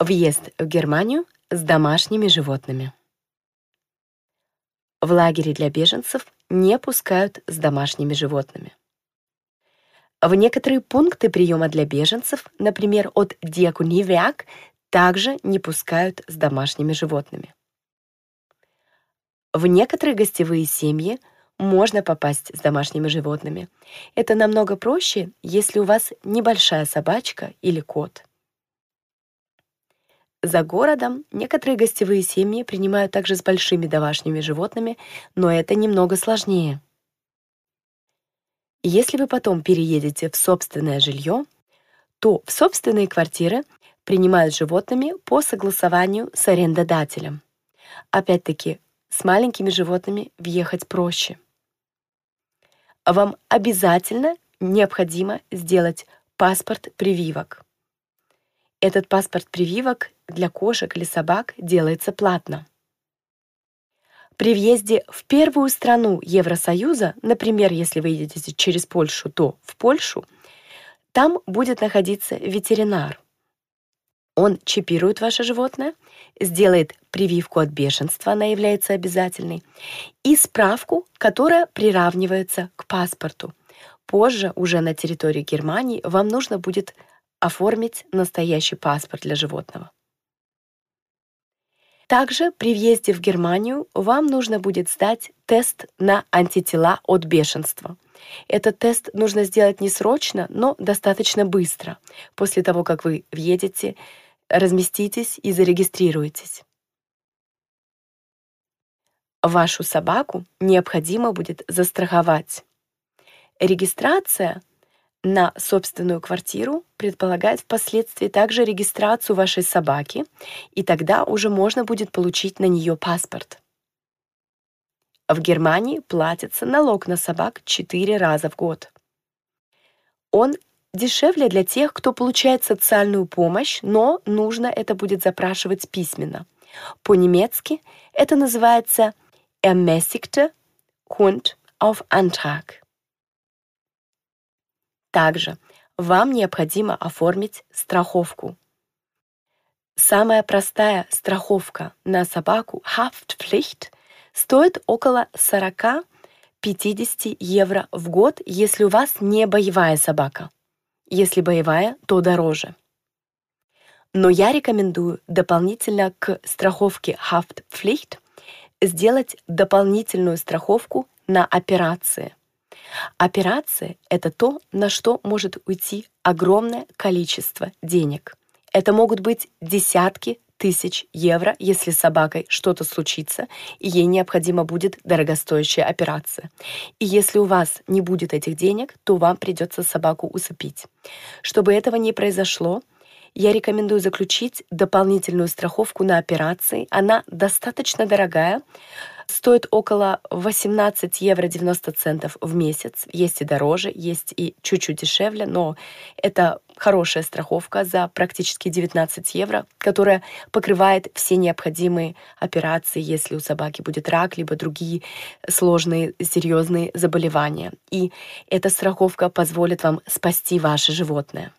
Въезд в Германию с домашними животными. В лагере для беженцев не пускают с домашними животными. В некоторые пункты приема для беженцев, например, от Диаконивяк, также не пускают с домашними животными. В некоторые гостевые семьи можно попасть с домашними животными. Это намного проще, если у вас небольшая собачка или кот. За городом некоторые гостевые семьи принимают также с большими домашними животными, но это немного сложнее. Если вы потом переедете в собственное жилье, то в собственные квартиры принимают животными по согласованию с арендодателем. Опять-таки, с маленькими животными въехать проще. Вам обязательно необходимо сделать паспорт прививок. Этот паспорт прививок для кошек или собак делается платно. При въезде в первую страну Евросоюза, например, если вы едете через Польшу, то в Польшу, там будет находиться ветеринар. Он чипирует ваше животное, сделает прививку от бешенства, она является обязательной, и справку, которая приравнивается к паспорту. Позже, уже на территории Германии, вам нужно будет оформить настоящий паспорт для животного. Также при въезде в Германию вам нужно будет сдать тест на антитела от бешенства. Этот тест нужно сделать не срочно, но достаточно быстро, после того, как вы въедете, разместитесь и зарегистрируетесь. Вашу собаку необходимо будет застраховать. Регистрация на собственную квартиру предполагает впоследствии также регистрацию вашей собаки, и тогда уже можно будет получить на нее паспорт. В Германии платится налог на собак 4 раза в год. Он дешевле для тех, кто получает социальную помощь, но нужно это будет запрашивать письменно. По-немецки это называется ermäßigte Hund auf Antrag. Также вам необходимо оформить страховку. Самая простая страховка на собаку Haftpflicht стоит около 40-50 евро в год, если у вас не боевая собака. Если боевая, то дороже. Но я рекомендую дополнительно к страховке Haftpflicht сделать дополнительную страховку на операции. Операция — это то, на что может уйти огромное количество денег. Это могут быть десятки тысяч евро, если с собакой что-то случится, и ей необходима будет дорогостоящая операция. И если у вас не будет этих денег, то вам придется собаку усыпить. Чтобы этого не произошло, я рекомендую заключить дополнительную страховку на операции. Она достаточно дорогая, стоит около 18 евро 90 центов в месяц. Есть и дороже, есть и чуть-чуть дешевле, но это хорошая страховка за практически 19 евро, которая покрывает все необходимые операции, если у собаки будет рак, либо другие сложные, серьезные заболевания. И эта страховка позволит вам спасти ваше животное.